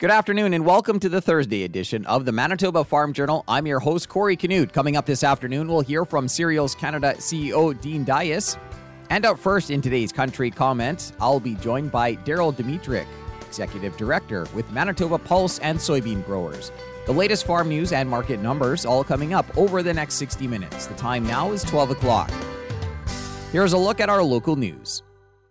Good afternoon and welcome to the Thursday edition of the Manitoba Farm Journal. I'm your host, Corey Canute. Coming up this afternoon, we'll hear from Cereals Canada CEO Dean Dias. And up first in today's country comments, I'll be joined by Daryl Domitruk, Executive Director with Manitoba Pulse and Soybean Growers. The latest farm news and market numbers all coming up over the next 60 minutes. The time now is 12 o'clock. Here's a look at our local news.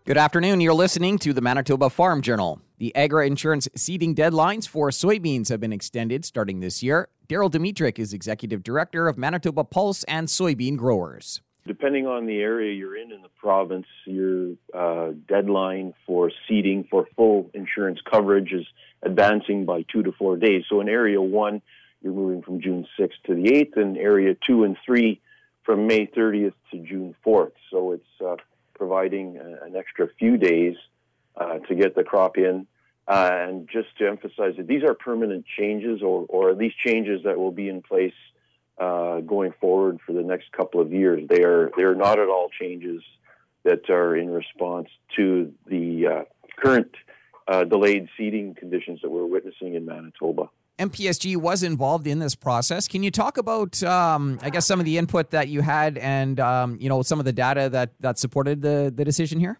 Good afternoon. You're listening to the Manitoba Farm Journal. The Agri Insurance seeding deadlines for soybeans have been extended starting this year. Daryl Domitruk is Executive Director of Manitoba Pulse and Soybean Growers. Depending on the area you're in in the province, your uh, deadline for seeding for full insurance coverage is advancing by two to four days. So in Area 1, you're moving from June 6th to the 8th, and Area 2 and 3 from May 30th to June 4th. So it's uh, providing uh, an extra few days uh, to get the crop in. Uh, and just to emphasize that these are permanent changes or, or these changes that will be in place uh, going forward for the next couple of years. They are, they are not at all changes that are in response to the uh, current uh, delayed seeding conditions that we're witnessing in Manitoba. MPSG was involved in this process. Can you talk about, um, I guess, some of the input that you had and, um, you know, some of the data that, that supported the, the decision here?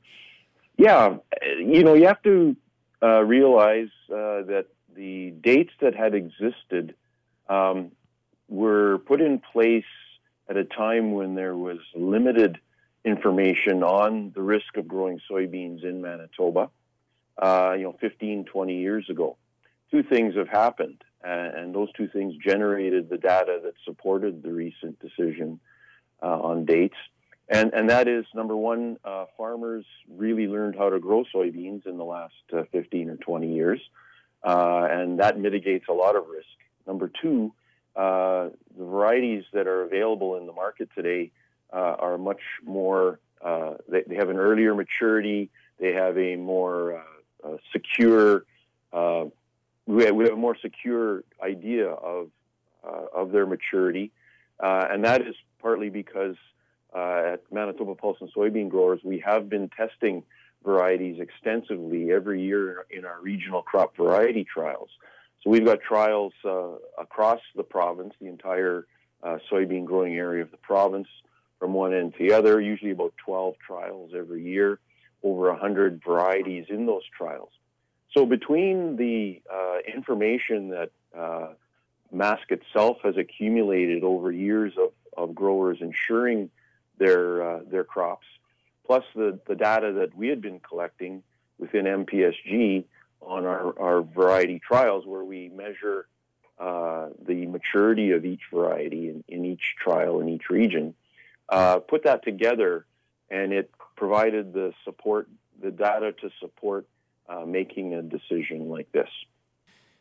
Yeah, you know, you have to uh, realize uh, that the dates that had existed um, were put in place at a time when there was limited information on the risk of growing soybeans in Manitoba, uh, you know, 15, 20 years ago. Two things have happened, and those two things generated the data that supported the recent decision uh, on dates. And, and that is number one, uh, farmers really learned how to grow soybeans in the last uh, 15 or 20 years, uh, and that mitigates a lot of risk. Number two, uh, the varieties that are available in the market today uh, are much more, uh, they, they, have an earlier maturity, they have a more secure, we have, we, have, a more secure idea of, of their maturity, and that is partly because uh, at Manitoba Pulse and Soybean Growers, we have been testing varieties extensively every year in our regional crop variety trials. So we've got trials uh, across the province, the entire uh, soybean growing area of the province, from one end to the other, usually about 12 trials every year, over 100 varieties in those trials. So between the uh, information that uh, MASC itself has accumulated over years of, of growers ensuring their uh, their crops, plus the, the data that we had been collecting within MPSG on our, our variety trials, where we measure uh, the maturity of each variety in, in, each trial in each region. Uh, put that together, and it provided the support, the data to support uh, making a decision like this.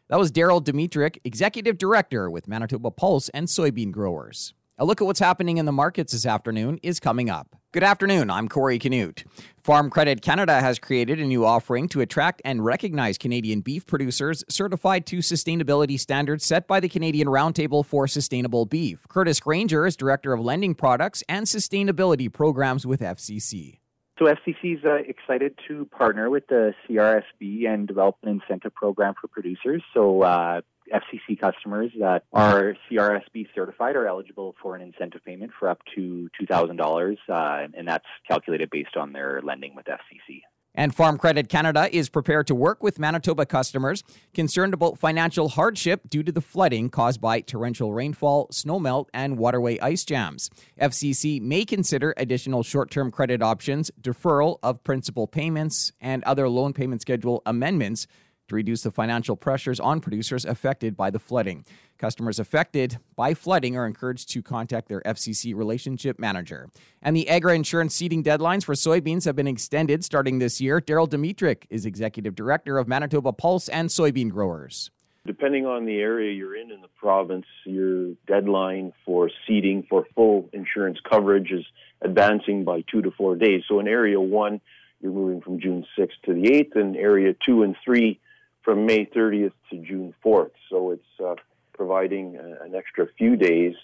That was Daryl Domitruk, Executive Director with Manitoba Pulse and Soybean Growers. A look at what's happening in the markets this afternoon is coming up. Good afternoon. I'm Corey Canute. Farm Credit Canada has created a new offering to attract and recognize Canadian beef producers certified to sustainability standards set by the Canadian Roundtable for Sustainable Beef. Curtis Granger is Director of Lending Products and Sustainability Programs with FCC. So FCC is uh, excited to partner with the CRSB and develop an incentive program for producers. So uh, FCC customers that are CRSB certified are eligible for an incentive payment for up to $2,000, uh, and that's calculated based on their lending with FCC. And Farm Credit Canada is prepared to work with Manitoba customers concerned about financial hardship due to the flooding caused by torrential rainfall, snowmelt, and waterway ice jams. FCC may consider additional short term credit options, deferral of principal payments, and other loan payment schedule amendments to reduce the financial pressures on producers affected by the flooding. Customers affected by flooding are encouraged to contact their FCC relationship manager. And the Agri Insurance seeding deadlines for soybeans have been extended starting this year. Daryl Domitruk is Executive Director of Manitoba Pulse and Soybean Growers. Depending on the area you're in in the province, your deadline for seeding for full insurance coverage is advancing by two to four days. So in Area 1, you're moving from June 6th to the 8th, and Area 2 and 3 from May 30th to June 4th. So it's uh, providing an extra few days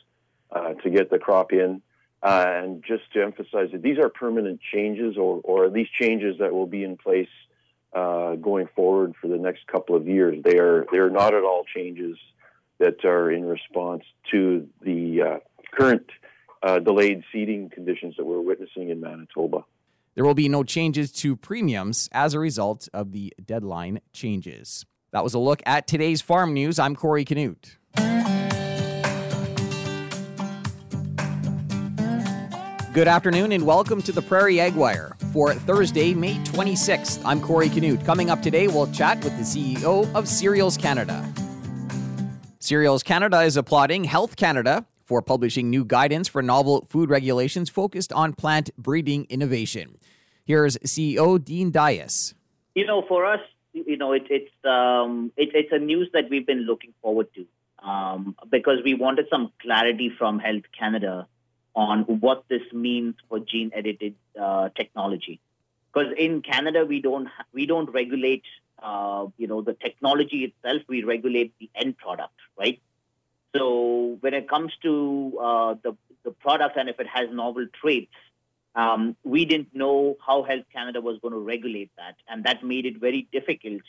uh, to get the crop in. Uh, and just to emphasize that these are permanent changes or, or these changes that will be in place uh, going forward for the next couple of years. They are they are not at all changes that are in response to the uh, current uh, delayed seeding conditions that we're witnessing in Manitoba. There will be no changes to premiums as a result of the deadline changes. That was a look at today's farm news. I'm Corey Canute. Good afternoon and welcome to the Prairie Ag Wire for Thursday, May 26th. I'm Corey Canute. Coming up today, we'll chat with the CEO of Cereals Canada. Cereals Canada is applauding Health Canada for publishing new guidance for novel food regulations focused on plant breeding innovation. Here's CEO Dean Dias. You know, for us, you know, it, it's um, it, it's a news that we've been looking forward to um, because we wanted some clarity from Health Canada on what this means for gene edited uh, technology. Because in Canada, we don't we don't regulate uh, you know the technology itself. We regulate the end product, right? So when it comes to uh, the the product and if it has novel traits, um, we didn't know how Health Canada was going to regulate that, and that made it very difficult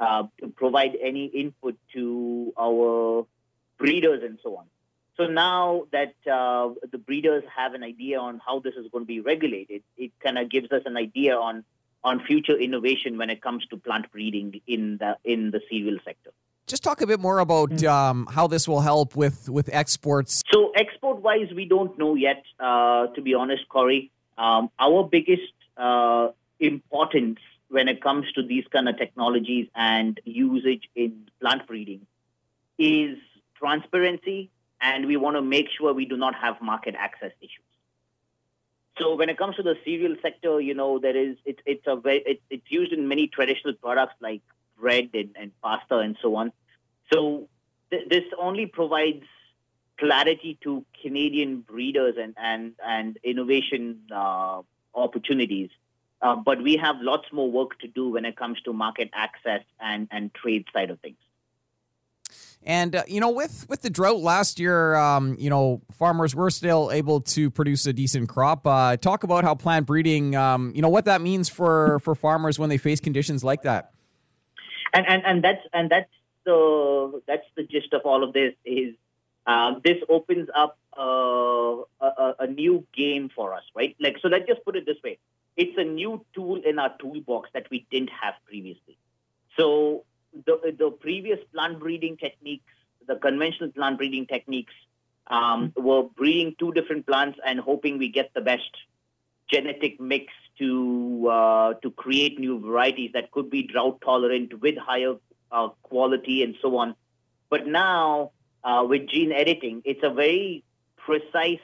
uh, to provide any input to our breeders and so on. So now that uh, the breeders have an idea on how this is going to be regulated, it kind of gives us an idea on on future innovation when it comes to plant breeding in the in the cereal sector. Just talk a bit more about mm. um, how this will help with with exports. So export wise, we don't know yet. Uh, to be honest, Corey, um, our biggest uh, importance when it comes to these kind of technologies and usage in plant breeding is transparency and we want to make sure we do not have market access issues. So when it comes to the cereal sector, you know, there is it, it's a very it, it's used in many traditional products like bread and, and pasta and so on. So th- this only provides clarity to Canadian breeders and and and innovation uh, opportunities. Uh, but we have lots more work to do when it comes to market access and and trade side of things. And uh, you know, with with the drought last year, um, you know, farmers were still able to produce a decent crop. Uh, talk about how plant breeding, um, you know, what that means for for farmers when they face conditions like that. And and and that's and that's the that's the gist of all of this is uh, this opens up uh, a, a new game for us, right? Like so, let's just put it this way: it's a new tool in our toolbox that we didn't have previously. So the, the previous plant breeding techniques, the conventional plant breeding techniques, um, were breeding two different plants and hoping we get the best genetic mix to uh, to create new varieties that could be drought tolerant with higher uh, quality and so on. But now uh, with gene editing, it's a very precise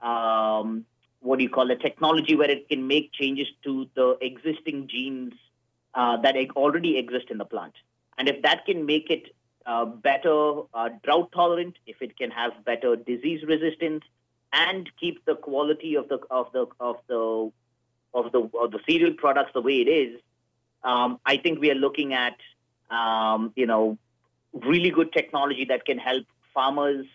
um, what do you call it technology where it can make changes to the existing genes uh, that already exist in the plant. And if that can make it uh, better uh, drought tolerant, if it can have better disease resistance, and keep the quality of the of the of the of the of the cereal products the way it is, um, I think we are looking at um, you know really good technology that can help farmers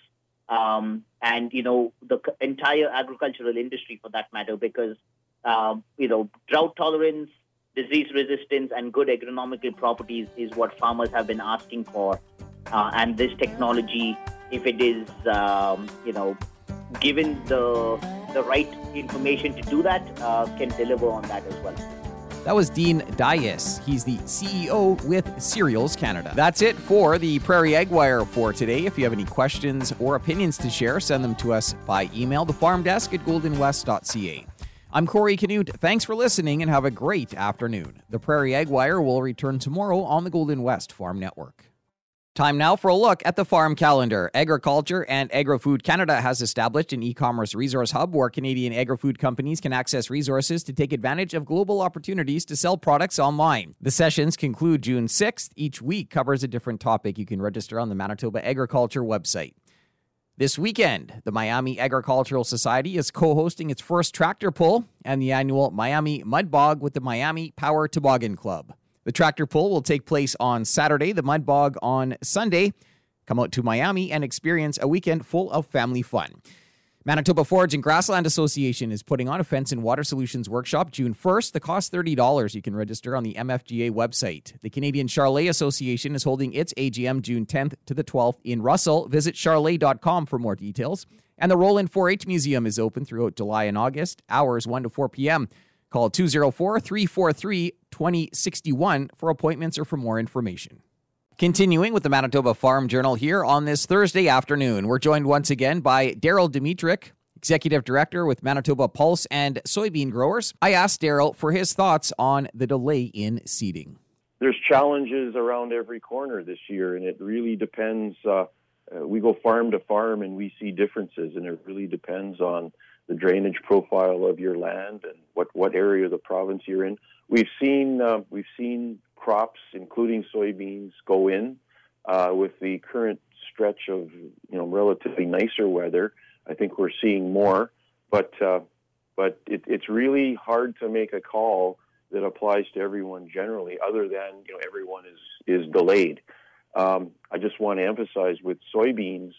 um, and you know the entire agricultural industry for that matter because um, you know drought tolerance disease resistance and good agronomical properties is what farmers have been asking for. Uh, and this technology, if it is, um, you know, given the the right information to do that, uh, can deliver on that as well. That was Dean Dias. He's the CEO with Cereals Canada. That's it for the Prairie Ag Wire for today. If you have any questions or opinions to share, send them to us by email, the farm desk at goldenwest.ca. I'm Corey Canute. Thanks for listening and have a great afternoon. The Prairie Ag Wire will return tomorrow on the Golden West Farm Network. Time now for a look at the farm calendar. Agriculture and Agri-Food Canada has established an e-commerce resource hub where Canadian agri-food companies can access resources to take advantage of global opportunities to sell products online. The sessions conclude June 6th. Each week covers a different topic. You can register on the Manitoba Agriculture website. This weekend, the Miami Agricultural Society is co hosting its first tractor pull and the annual Miami Mud Bog with the Miami Power Toboggan Club. The tractor pull will take place on Saturday, the Mud Bog on Sunday. Come out to Miami and experience a weekend full of family fun. Manitoba Forage and Grassland Association is putting on a Fence and Water Solutions workshop June 1st. The cost $30. You can register on the MFGA website. The Canadian Charolais Association is holding its AGM June 10th to the 12th in Russell. Visit charolais.com for more details. And the Roland 4 H Museum is open throughout July and August, hours 1 to 4 p.m. Call 204 343 2061 for appointments or for more information. Continuing with the Manitoba Farm Journal here on this Thursday afternoon, we're joined once again by Daryl Domitruk, Executive Director with Manitoba Pulse and Soybean Growers. I asked Daryl for his thoughts on the delay in seeding. There's challenges around every corner this year, and it really depends. Uh, uh, we go farm to farm and we see differences, and it really depends on the drainage profile of your land and what, what area of the province you're in. We've seen uh, we've seen crops, including soybeans, go in uh, with the current stretch of you know relatively nicer weather. I think we're seeing more, but uh, but it, it's really hard to make a call that applies to everyone generally, other than you know everyone is is delayed. Um, I just want to emphasize with soybeans,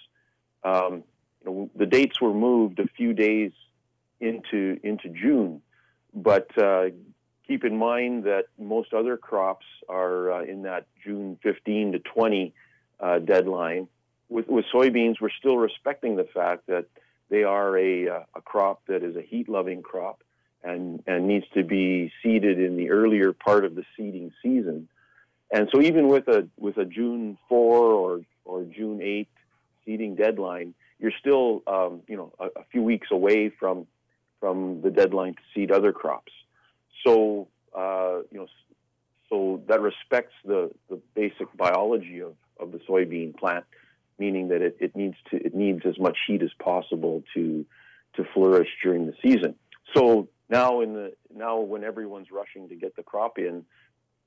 um, you know, the dates were moved a few days into into June, but uh, keep in mind that most other crops are uh, in that June 15 to 20 uh, deadline. With, with soybeans, we're still respecting the fact that they are a, uh, a crop that is a heat loving crop and, and needs to be seeded in the earlier part of the seeding season. And so even with a, with a June 4 or, or June 8 seeding deadline, you're still, um, you know, a, a few weeks away from, from the deadline to seed other crops. So uh, you know, so that respects the, the basic biology of, of the soybean plant, meaning that it, it needs to it needs as much heat as possible to to flourish during the season. So now in the now when everyone's rushing to get the crop in,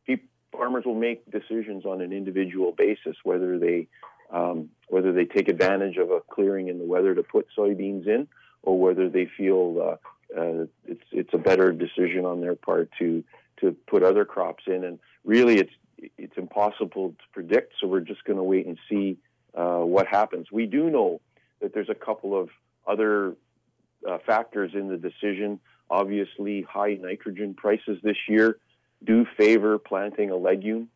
people, farmers will make decisions on an individual basis whether they um, whether they take advantage of a clearing in the weather to put soybeans in, or whether they feel uh, uh, it's it's a better decision on their part to to put other crops in. And really, it's it's impossible to predict. So we're just going to wait and see uh, what happens. We do know that there's a couple of other uh, factors in the decision. Obviously, high nitrogen prices this year do favor planting a legume.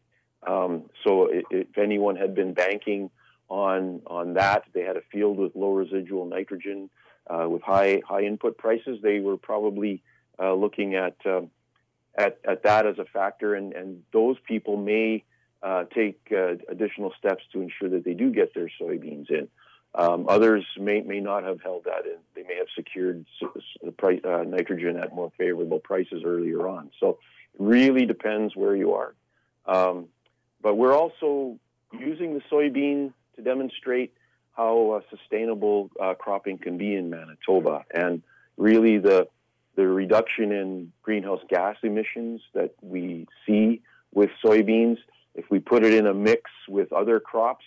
Um, so if anyone had been banking on on that, they had a field with low residual nitrogen uh, with high high input prices, they were probably uh, looking at, um, at at that as a factor, and and those people may uh, take uh, additional steps to ensure that they do get their soybeans in. Um, others may may not have held that in; they may have secured price, uh, nitrogen at more favorable prices earlier on. So, it really depends where you are. Um, but we're also using the soybean to demonstrate how uh, sustainable uh, cropping can be in Manitoba, and really the the reduction in greenhouse gas emissions that we see with soybeans. If we put it in a mix with other crops,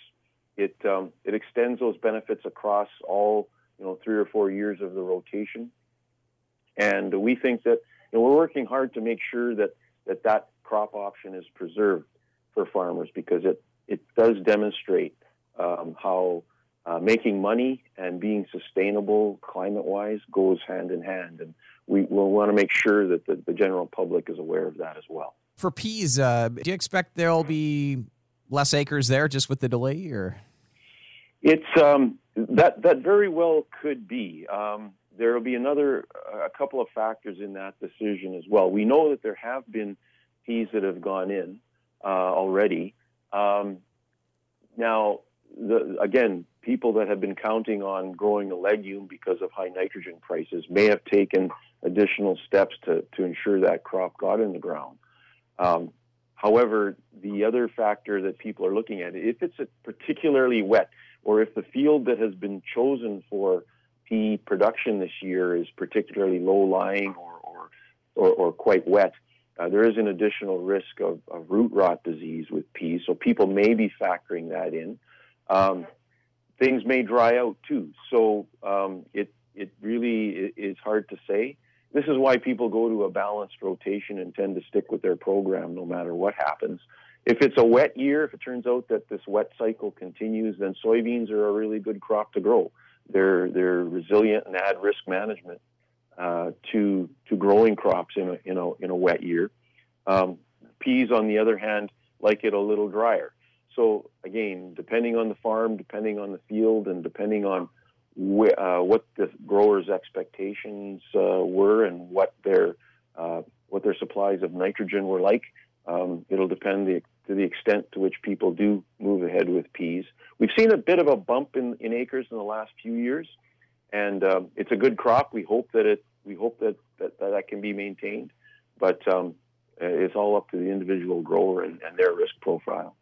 it um, it extends those benefits across all you know three or four years of the rotation, and we think that you know, we're working hard to make sure that that that crop option is preserved for farmers because it it does demonstrate um, how uh, making money and being sustainable climate wise goes hand in hand. And we will want to make sure that the, the, general public is aware of that as well. For peas, uh, do you expect there'll be less acres there just with the delay or? It's um, that that very well could be. Um, there will be another a couple of factors in that decision as well. We know that there have been peas that have gone in uh, already. Um, now, the, again, people that have been counting on growing a legume because of high nitrogen prices may have taken additional steps to, to ensure that crop got in the ground. Um, however, the other factor that people are looking at, if it's particularly wet, or if the field that has been chosen for pea production this year is particularly low lying or, or, or, or quite wet, uh, there is an additional risk of, of, root rot disease with peas. So people may be factoring that in. Um, things may dry out too. So um, it it really is hard to say. This is why people go to a balanced rotation and tend to stick with their program no matter what happens. If it's a wet year, if it turns out that this wet cycle continues, then soybeans are a really good crop to grow. they're they're resilient and add risk management uh, to to growing crops in a in a in a wet year. Um, peas, on the other hand, like it a little drier. So again, depending on the farm, depending on the field, and depending on wh- uh, what the growers' expectations uh, were and what their uh, what their supplies of nitrogen were like, um, it'll depend the, to the extent to which people do move ahead with peas. We've seen a bit of a bump in, in acres in the last few years, and um, it's a good crop. We hope that it we hope that that, that, can be maintained, but um, it's all up to the individual grower and, and their risk profile.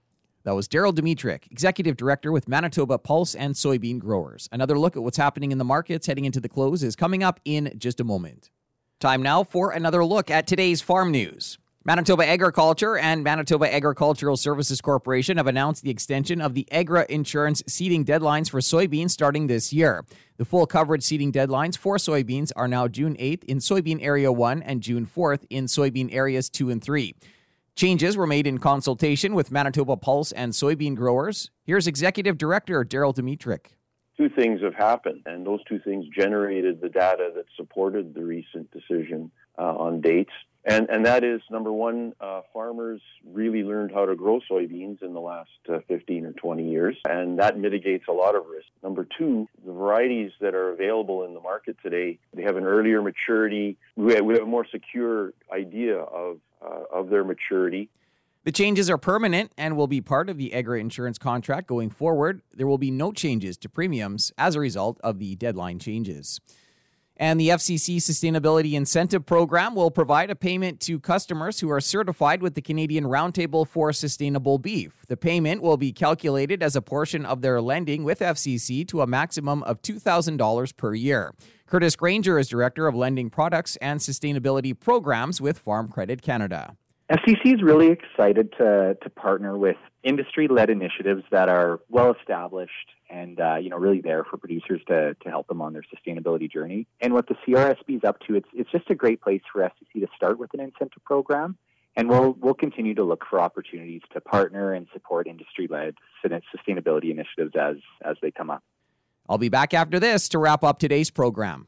That was Daryl Domitruk, Executive Director with Manitoba Pulse and Soybean Growers. Another look at what's happening in the markets heading into the close is coming up in just a moment. Time now for another look at today's farm news. Manitoba Agriculture and Manitoba Agricultural Services Corporation have announced the extension of the Agri Insurance seeding deadlines for soybeans starting this year. The full coverage seeding deadlines for soybeans are now June 8th in soybean area 1 and June 4th in soybean areas 2 and 3. Changes were made in consultation with Manitoba Pulse and soybean growers. Here's Executive Director Daryl Domitruk. Two things have happened, and those two things generated the data that supported the recent decision uh, on dates. And, and that is number one, uh, farmers really learned how to grow soybeans in the last uh, 15 or 20 years, and that mitigates a lot of risk. Number two, the varieties that are available in the market today, they have an earlier maturity. We have, we have a more secure idea of, uh, of their maturity. The changes are permanent and will be part of the Agri insurance contract going forward. There will be no changes to premiums as a result of the deadline changes. And the FCC Sustainability Incentive Program will provide a payment to customers who are certified with the Canadian Roundtable for Sustainable Beef. The payment will be calculated as a portion of their lending with FCC to a maximum of $2,000 per year. Curtis Granger is Director of Lending Products and Sustainability Programs with Farm Credit Canada. FCC is really excited to, to partner with industry-led initiatives that are well established and uh, you know really there for producers to, to help them on their sustainability journey. And what the CRSB is up to, it's it's just a great place for FCC to start with an incentive program, and we'll we'll continue to look for opportunities to partner and support industry-led sustainability initiatives as as they come up. I'll be back after this to wrap up today's program.